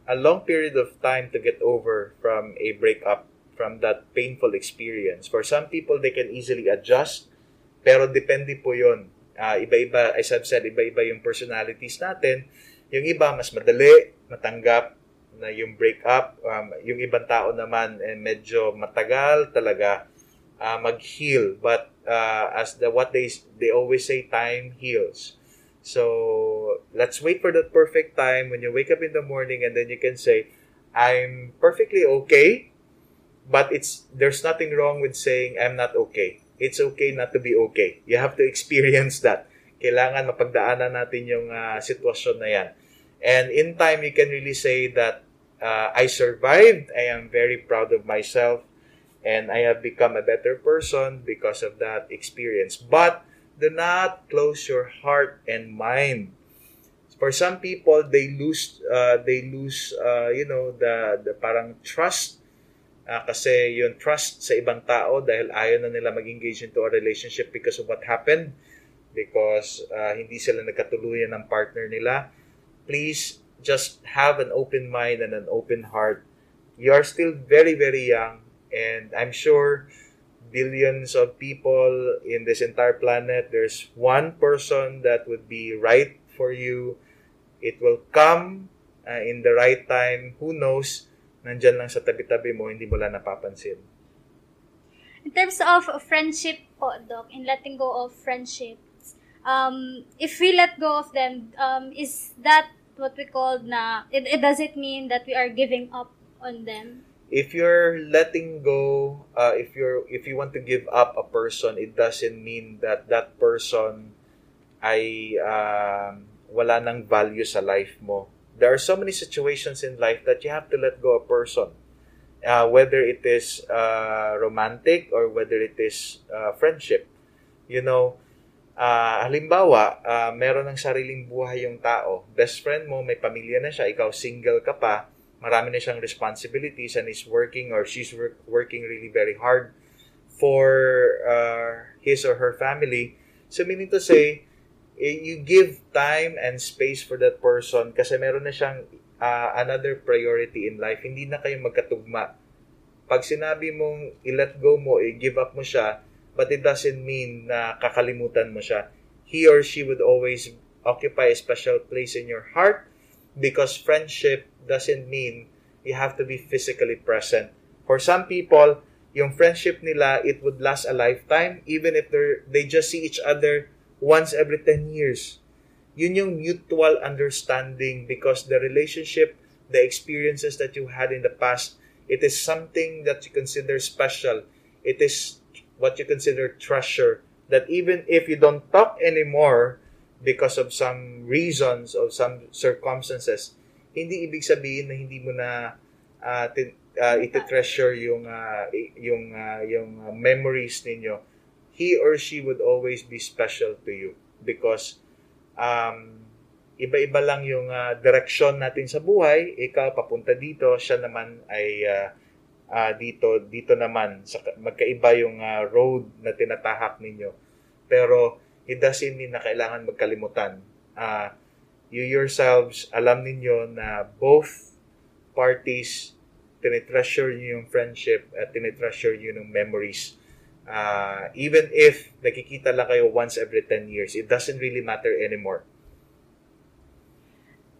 a long period of time to get over from a breakup, from that painful experience. For some people, they can easily adjust, pero depende po yun. Ah, iba-iba, as I've said, iba-iba yung personalities natin. Yung iba, mas madali matanggap na yung breakup. Um, yung ibang tao naman, eh, medyo matagal talaga ah, mag-heal. But ah, as the what they they always say, time heals. So let's wait for that perfect time when you wake up in the morning and then you can say, I'm perfectly okay, but it's there's nothing wrong with saying I'm not okay. It's okay not to be okay. You have to experience that. Kailangan mapagdaanan natin yung ah, sitwasyon na yan. And in time, you can really say that uh, I survived. I am very proud of myself. And I have become a better person because of that experience. But do not close your heart and mind. For some people, they lose, uh, they lose, uh, you know, the, the parang trust. Uh, kasi yung trust sa ibang tao dahil ayaw na nila mag-engage into a relationship because of what happened. Because uh, hindi sila nagkatuluyan ng partner nila. Please just have an open mind and an open heart. You are still very, very young. And I'm sure billions of people in this entire planet, there's one person that would be right for you. It will come uh, in the right time. Who knows? Nandyan lang sa tabi-tabi mo, hindi mo lang napapansin. In terms of friendship po, Doc, in letting go of friendships, um, if we let go of them, um, is that what we call na, it, it does it mean that we are giving up on them? If you're letting go, uh, if you're if you want to give up a person, it doesn't mean that that person ay um, wala nang value sa life mo. There are so many situations in life that you have to let go a person. Uh, whether it is uh, romantic or whether it is uh, friendship. You know, uh, halimbawa, uh, meron ng sariling buhay yung tao. Best friend mo, may pamilya na siya, ikaw single ka pa, marami na siyang responsibilities and is working or she's work, working really very hard for uh, his or her family. So meaning to say, eh, you give time and space for that person kasi meron na siyang uh, another priority in life. Hindi na kayo magkatugma. Pag sinabi mong i-let go mo, i-give up mo siya, but it doesn't mean na kakalimutan mo siya. He or she would always occupy a special place in your heart because friendship doesn't mean you have to be physically present. For some people, yung friendship nila, it would last a lifetime even if they just see each other once every 10 years. Yun yung mutual understanding because the relationship, the experiences that you had in the past, it is something that you consider special. It is what you consider treasure that even if you don't talk anymore because of some reasons of some circumstances, hindi ibig sabihin na hindi mo na uh, tin, uh, iti-treasure yung uh, yung uh, yung uh, memories ninyo. He or she would always be special to you because um, iba-iba lang yung uh, direksyon natin sa buhay. Ikaw papunta dito, siya naman ay uh, uh, dito dito naman sa magkaiba yung uh, road na tinatahak ninyo. Pero it doesn't mean na kailangan magkalimutan. Uh, you yourselves, alam ninyo na both parties tinitreasure nyo yung friendship at tinitreasure nyo yung memories. Uh, even if nakikita lang kayo once every 10 years, it doesn't really matter anymore.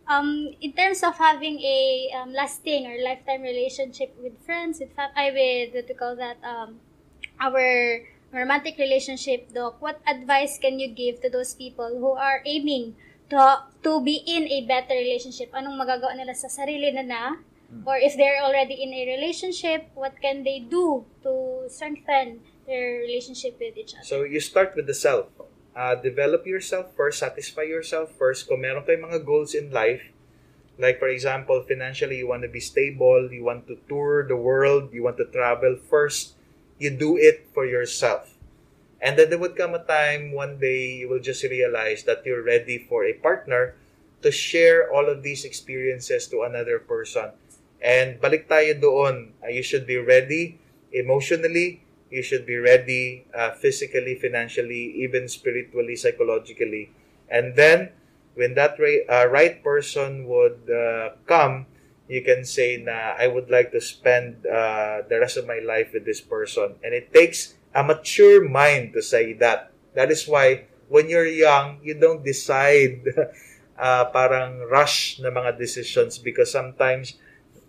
um, in terms of having a um, lasting or lifetime relationship with friends, with fam- I with what we call that um, our romantic relationship, Doc, what advice can you give to those people who are aiming to to be in a better relationship? Anong magagawa nila sa sarili na na? Or if they're already in a relationship, what can they do to strengthen their relationship with each other? So, you start with the self. Uh, develop yourself first, satisfy yourself first. Kung meron kayong mga goals in life, like for example, financially, you want to be stable, you want to tour the world, you want to travel first, you do it for yourself. And then there would come a time one day you will just realize that you're ready for a partner to share all of these experiences to another person. And balik tayo doon, uh, you should be ready emotionally, you should be ready uh, physically, financially, even spiritually, psychologically. And then, when that ra- uh, right person would uh, come, you can say na I would like to spend uh, the rest of my life with this person. And it takes a mature mind to say that. That is why when you're young, you don't decide uh, parang rush na mga decisions because sometimes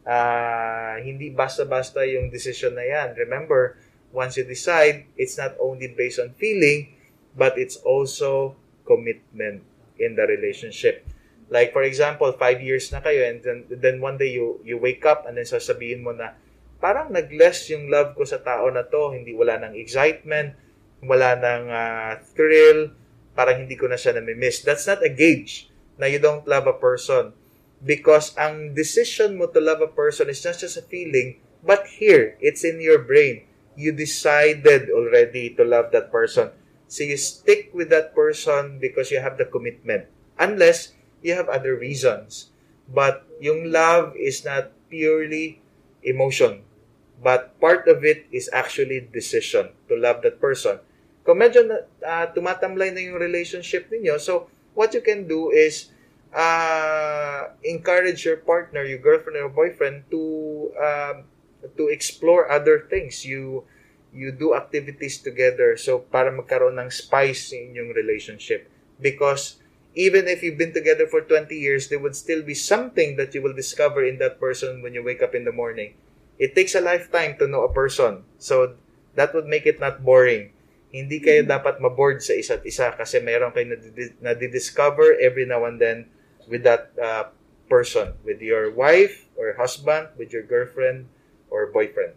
uh, hindi basta-basta yung decision na yan. Remember, once you decide, it's not only based on feeling, but it's also commitment in the relationship. Like for example, five years na kayo and then, then one day you you wake up and then sasabihin mo na parang nag-less yung love ko sa tao na to, hindi wala ng excitement, wala ng uh, thrill, parang hindi ko na siya nami-miss. That's not a gauge na you don't love a person because ang decision mo to love a person is not just a feeling, but here, it's in your brain. You decided already to love that person. So you stick with that person because you have the commitment. Unless you have other reasons. But yung love is not purely emotion. But part of it is actually decision to love that person. Kung medyo uh, tumatamlay na yung relationship ninyo, so what you can do is uh, encourage your partner, your girlfriend or boyfriend to um, to explore other things. You you do activities together so para magkaroon ng spice in yung relationship because even if you've been together for 20 years, there would still be something that you will discover in that person when you wake up in the morning. It takes a lifetime to know a person. So, that would make it not boring. Hindi kayo dapat maboard sa isa't isa kasi mayroon kayo nadidiscover every now and then with that uh, person, with your wife or husband, with your girlfriend or boyfriend.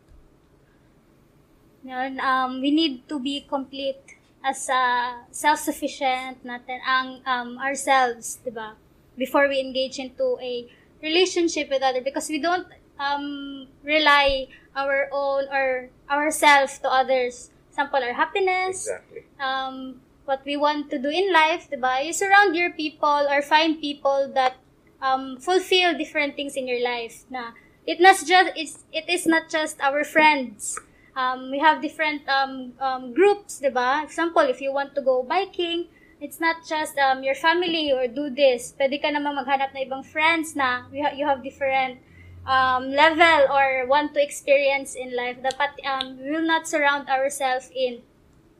Yun, um, we need to be complete as uh, self-sufficient natin ang um, ourselves, 'di ba? Before we engage into a relationship with other because we don't um, rely our own or ourselves to others. Example, our happiness, Exactly. um, what we want to do in life, 'di ba? You surround your people or find people that um, fulfill different things in your life. Na it not just it's, it is not just our friends. Um, we have different um, um, groups, 'di ba? Example, if you want to go biking, it's not just um, your family or do this. Pwede ka naman maghanap ng ibang friends na you, ha- you have different um, level or want to experience in life. Dapat um, we will not surround ourselves in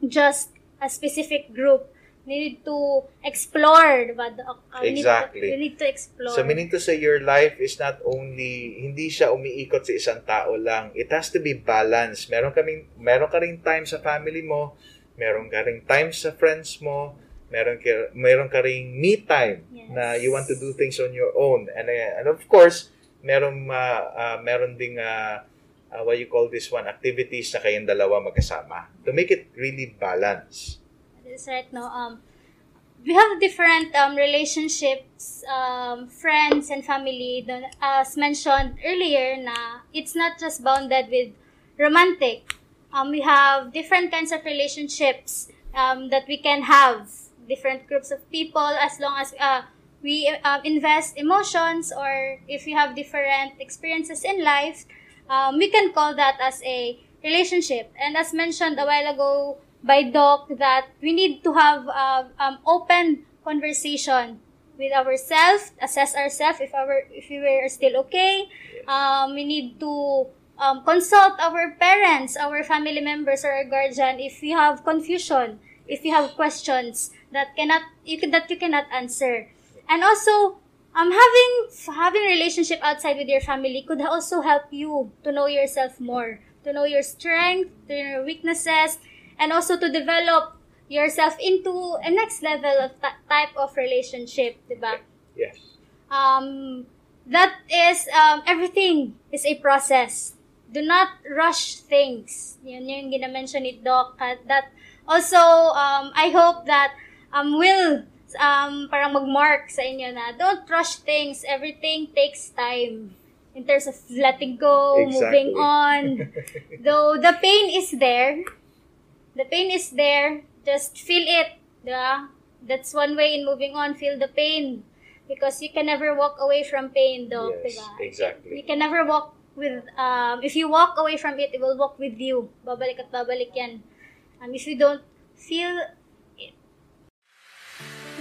just a specific group. We need to explore, diba? Uh, we need to- Exactly. We need to explore. So meaning to say your life is not only hindi siya umiikot sa isang tao lang. It has to be balanced. Meron kaming meron ka ring time sa family mo, meron ka ring time sa friends mo, meron ka meron ka ring me time Yes. na you want to do things on your own. And uh, and of course, meron uh, uh, meron ding uh, uh, what you call this one activities na kayong dalawa magkasama to make it really balanced. That's right, no? Um, we have different um, relationships, um, friends and family. As mentioned earlier, na it's not just bounded with romantic. Um, we have different kinds of relationships um, that we can have. Different groups of people as long as uh, we uh, invest emotions or if we have different experiences in life, um, we can call that as a relationship. And as mentioned a while ago by Doc, that we need to have uh, um, open conversation with ourselves, assess ourselves if our if we were still okay. Um, we need to um, consult our parents, our family members, or our guardian if we have confusion, if you have questions that cannot you that you cannot answer. And also, um, having having relationship outside with your family could also help you to know yourself more, to know your strength, to know your weaknesses, and also to develop yourself into a next level of t- type of relationship, diba? Yes. Um, that is um, everything is a process. Do not rush things. Yun yung ginamention ni Doc. That also, um, I hope that um, will um, parang mag-mark sa inyo na don't rush things. Everything takes time. In terms of letting go, Exactly. moving on. Though the pain is there, the pain is there, just feel it. Diba? That's one way in moving on, feel the pain. Because you can never walk away from pain, though. Yes, diba? exactly. You can never walk with, um, if you walk away from it, it will walk with you. Babalik at babalik yan. Um, if you don't feel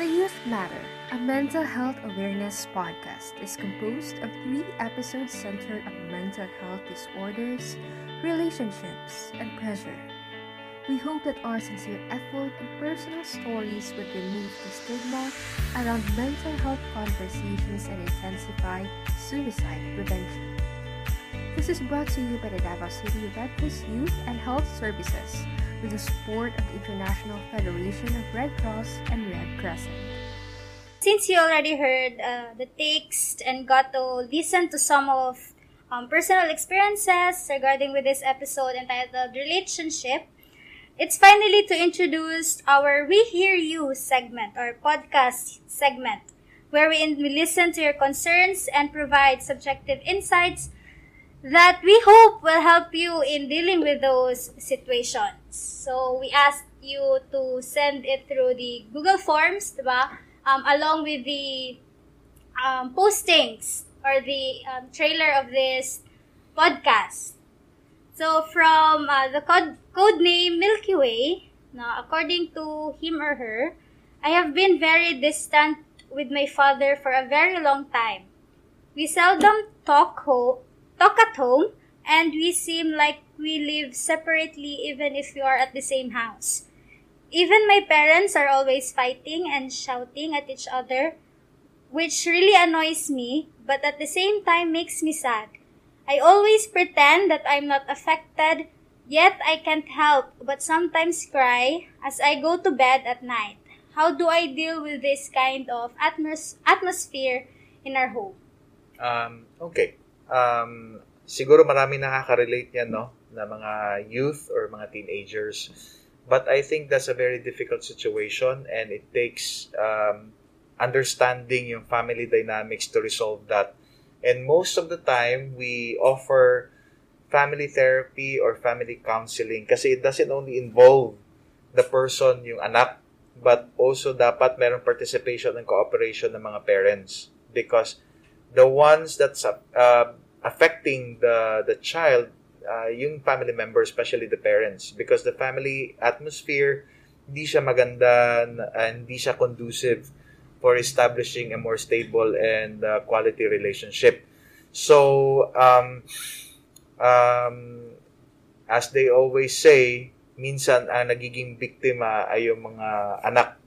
The Youth Matter, a mental health awareness podcast, is composed of three episodes centered on mental health disorders, relationships, and pressure. We hope that our sincere effort and personal stories would remove the stigma around mental health conversations and intensify suicide prevention. This is brought to you by the Davao City Red Youth and Health Services with the support of the International Federation of Red Cross and Red Crescent. since you already heard uh, the text and got to listen to some of um, personal experiences regarding with this episode entitled relationship it's finally to introduce our we hear you segment or podcast segment where we, we listen to your concerns and provide subjective insights that we hope will help you in dealing with those situations. So we asked you to send it through the Google Forms, diba? Um, along with the um, postings or the um, trailer of this podcast. So from uh, the code, code name Milky Way, now according to him or her, I have been very distant with my father for a very long time. We seldom talk ho- talk at home, and we seem like we live separately even if we are at the same house. Even my parents are always fighting and shouting at each other, which really annoys me, but at the same time makes me sad. I always pretend that I'm not affected, yet I can't help but sometimes cry as I go to bed at night. How do I deal with this kind of atmos- atmosphere in our home? Um, okay. Um, siguro marami nakaka-relate yan, no? Na mga youth or mga teenagers. But I think that's a very difficult situation and it takes um, understanding yung family dynamics to resolve that. And most of the time, we offer family therapy or family counseling kasi it doesn't only involve the person, yung anak, but also dapat merong participation and cooperation ng mga parents because the ones that's uh, affecting the the child uh, yung family members especially the parents. Because the family atmosphere hindi siya maganda and hindi siya conducive for establishing a more stable and uh, quality relationship. So um, um, as they always say minsan ang nagiging biktima ay yung mga anak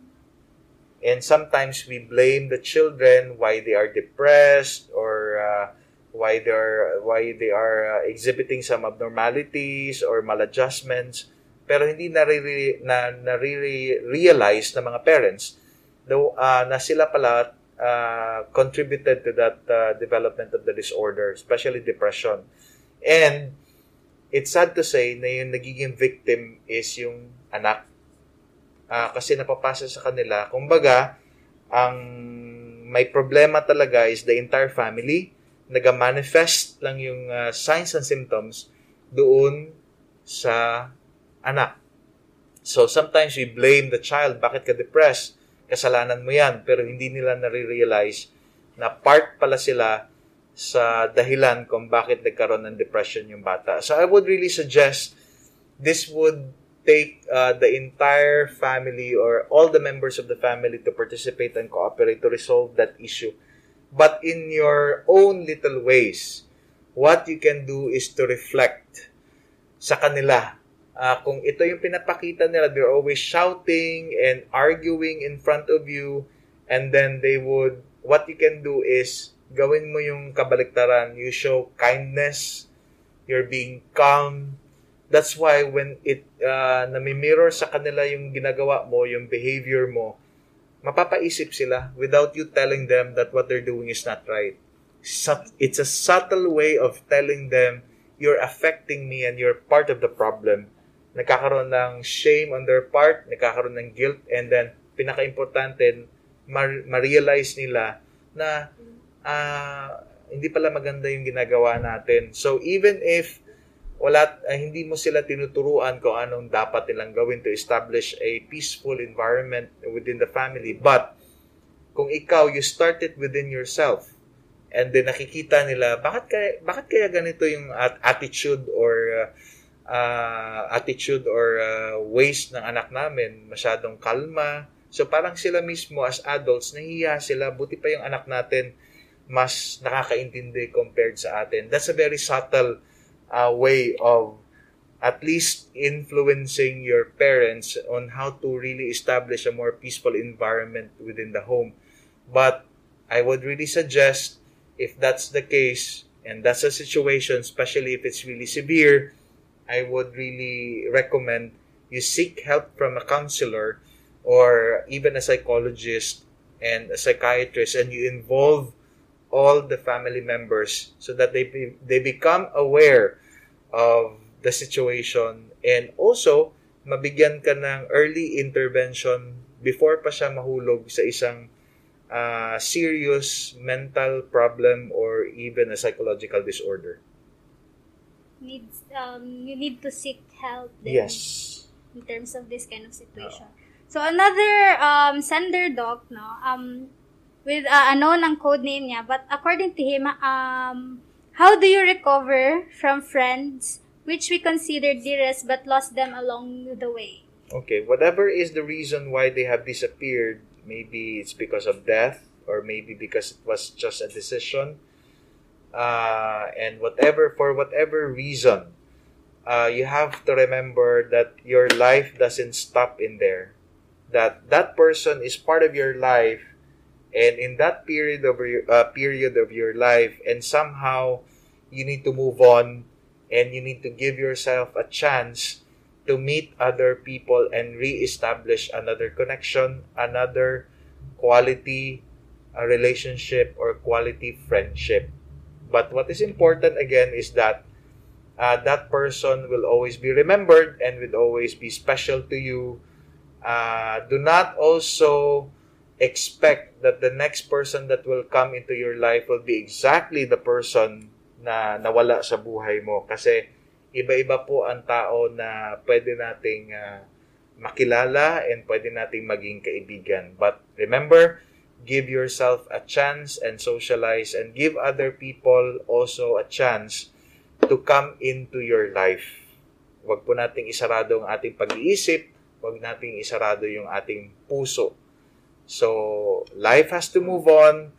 and sometimes we blame the children why they are depressed or uh, why they're why they are uh, exhibiting some abnormalities or maladjustments. Pero hindi nariri, na nariri-realize ng mga parents though, uh, na sila pala uh, contributed to that uh, development of the disorder especially depression. And it's sad to say na yung nagiging victim is yung anak Ah, kasi napapasa sa kanila. Kumbaga, ang may problema talaga is the entire family. Naga-manifest lang yung ah, signs and symptoms doon sa anak. So, sometimes we blame the child. Bakit ka depressed? Kasalanan mo yan. Pero hindi nila nare-realize na part pala sila sa dahilan kung bakit nagkaroon ng depression yung bata. So, I would really suggest this would take uh, the entire family or all the members of the family to participate and cooperate to resolve that issue. But in your own little ways, what you can do is to reflect sa kanila. Uh, kung ito yung pinapakita nila, they're always shouting and arguing in front of you, and then they would what you can do is gawin mo yung kabaliktaran. You show kindness. You're being calm. That's why when it uh, nami-mirror sa kanila yung ginagawa mo, yung behavior mo, mapapaisip sila without you telling them that what they're doing is not right. It's a subtle way of telling them, you're affecting me and you're part of the problem. Nagkakaroon ng shame on their part, nagkakaroon ng guilt, and then, pinaka-importante, ma- ma-realize nila na uh, hindi pala maganda yung ginagawa natin. So, even if wala, uh, hindi mo sila tinuturuan kung anong dapat nilang gawin to establish a peaceful environment within the family. But, kung ikaw, you start it within yourself, and then nakikita nila, bakit kaya, bakit kaya ganito yung attitude or uh, attitude or uh, ways ng anak namin, masyadong kalma. So, parang sila mismo as adults, nahiya sila, buti pa yung anak natin, mas nakakaintindi compared sa atin. That's a very subtle uh, way of at least influencing your parents on how to really establish a more peaceful environment within the home. But I would really suggest if that's the case and that's a situation, especially if it's really severe, I would really recommend you seek help from a counselor or even a psychologist and a psychiatrist and you involve all the family members so that they be, they become aware of the situation and also mabigyan ka ng early intervention before pa siya mahulog sa isang uh, serious mental problem or even a psychological disorder. Needs um, you need to seek help. Then yes. In terms of this kind of situation. Oh. So another um, sender doc, no, um, with uh, ano ng code name niya, but according to him, um, How do you recover from friends which we considered dearest but lost them along the way? Okay, whatever is the reason why they have disappeared, maybe it's because of death or maybe because it was just a decision. Uh, and whatever, for whatever reason, uh, you have to remember that your life doesn't stop in there. That that person is part of your life and in that period of your uh, period of your life and somehow you need to move on and you need to give yourself a chance to meet other people and re-establish another connection another quality a relationship or quality friendship. But what is important again is that uh, that person will always be remembered and will always be special to you. Uh, do not also expect that the next person that will come into your life will be exactly the person na nawala sa buhay mo kasi iba-iba po ang tao na pwede nating uh, makilala and pwede nating maging kaibigan. But remember, give yourself a chance and socialize and give other people also a chance to come into your life. Huwag po nating isarado ang ating pag-iisip, huwag nating isarado yung ating puso So, life has to move on.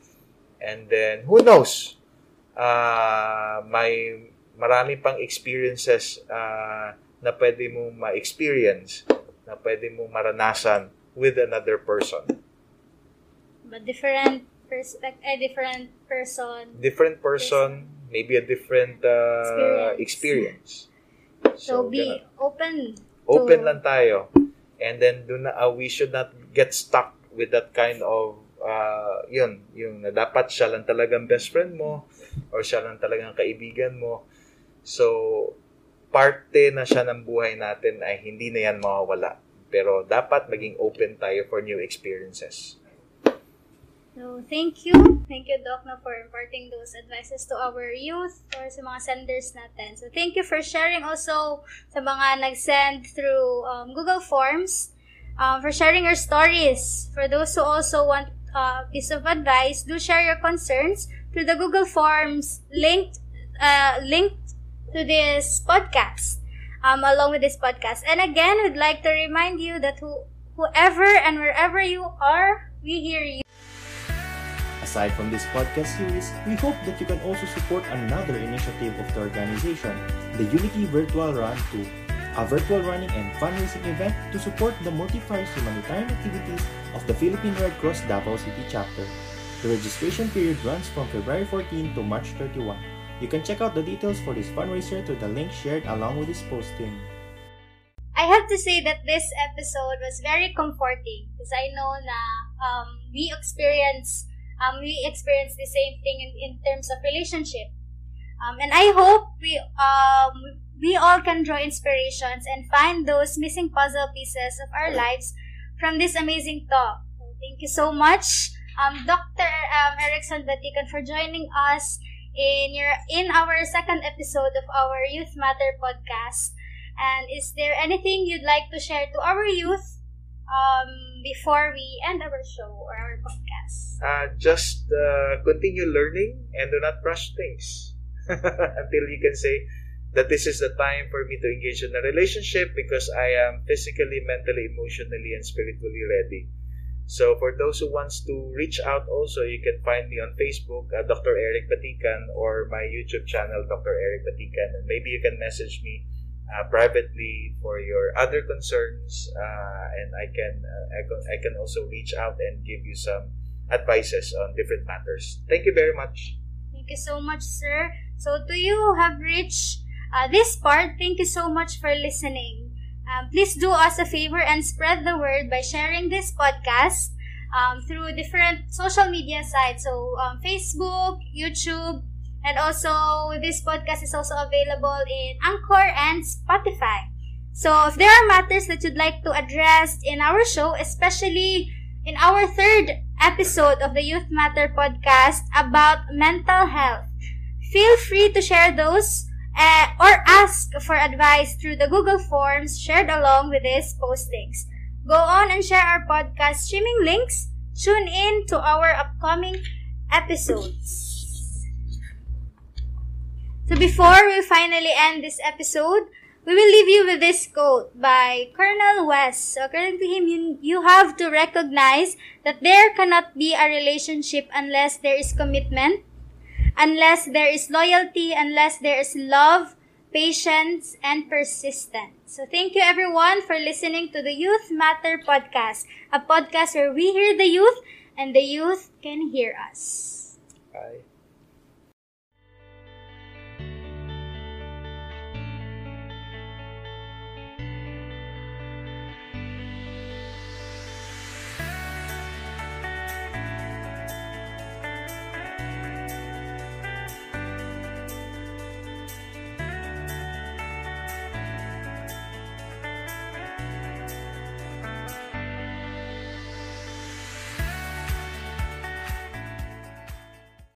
And then, who knows? Uh, may marami pang experiences uh, na pwede mong ma-experience, na pwede mong maranasan with another person. But different perspective, a different person. Different person, person. maybe a different uh, experience. experience. So, so be ganun. open. Open to... lang tayo. And then do na, uh, we should not get stuck with that kind of uh, yun, yung na dapat siya lang talagang best friend mo or siya lang talagang kaibigan mo. So, parte na siya ng buhay natin ay hindi na yan mawawala. Pero dapat maging open tayo for new experiences. So, thank you. Thank you, Doc, na for imparting those advices to our youth or sa mga senders natin. So, thank you for sharing also sa mga nag-send through um, Google Forms um, for sharing your stories. For those who also want a uh, piece of advice, do share your concerns through the Google Forms linked uh, linked to this podcast, um, along with this podcast. And again, we'd like to remind you that who, whoever and wherever you are, we hear you. Aside from this podcast series, we hope that you can also support another initiative of the organization, the Unity Virtual Run to a virtual running and fundraising event to support the multi-fires humanitarian activities of the Philippine Red Cross Davao City Chapter. The registration period runs from February 14 to March 31. You can check out the details for this fundraiser through the link shared along with this posting. I have to say that this episode was very comforting because I know na um, we experience um, we experience the same thing in, in terms of relationship. Um, and I hope we um, we all can draw inspirations and find those missing puzzle pieces of our lives from this amazing talk. Thank you so much, um, Dr. Um, Erickson Batikan, for joining us in your in our second episode of our Youth Matter podcast. And is there anything you'd like to share to our youth um, before we end our show or our podcast? Uh, just uh, continue learning and do not rush things until you can say that this is the time for me to engage in a relationship because I am physically, mentally, emotionally, and spiritually ready. So for those who wants to reach out also, you can find me on Facebook, uh, Dr. Eric Patikan, or my YouTube channel, Dr. Eric Patikan. And maybe you can message me uh, privately for your other concerns, uh, and I can, uh, I can I can also reach out and give you some advices on different matters. Thank you very much. Thank you so much, sir. So, do you have reached uh, this part, thank you so much for listening. Um, please do us a favor and spread the word by sharing this podcast um, through different social media sites. So, um, Facebook, YouTube, and also, this podcast is also available in Anchor and Spotify. So, if there are matters that you'd like to address in our show, especially in our third episode of the Youth Matter podcast about mental health, feel free to share those uh, or ask for advice through the Google Forms shared along with these postings. Go on and share our podcast streaming links. Tune in to our upcoming episodes. So before we finally end this episode, we will leave you with this quote by Colonel West. So according to him, you, you have to recognize that there cannot be a relationship unless there is commitment, unless there is loyalty, unless there is love, patience, and persistence. So thank you everyone for listening to the Youth Matter podcast, a podcast where we hear the youth and the youth can hear us. Bye.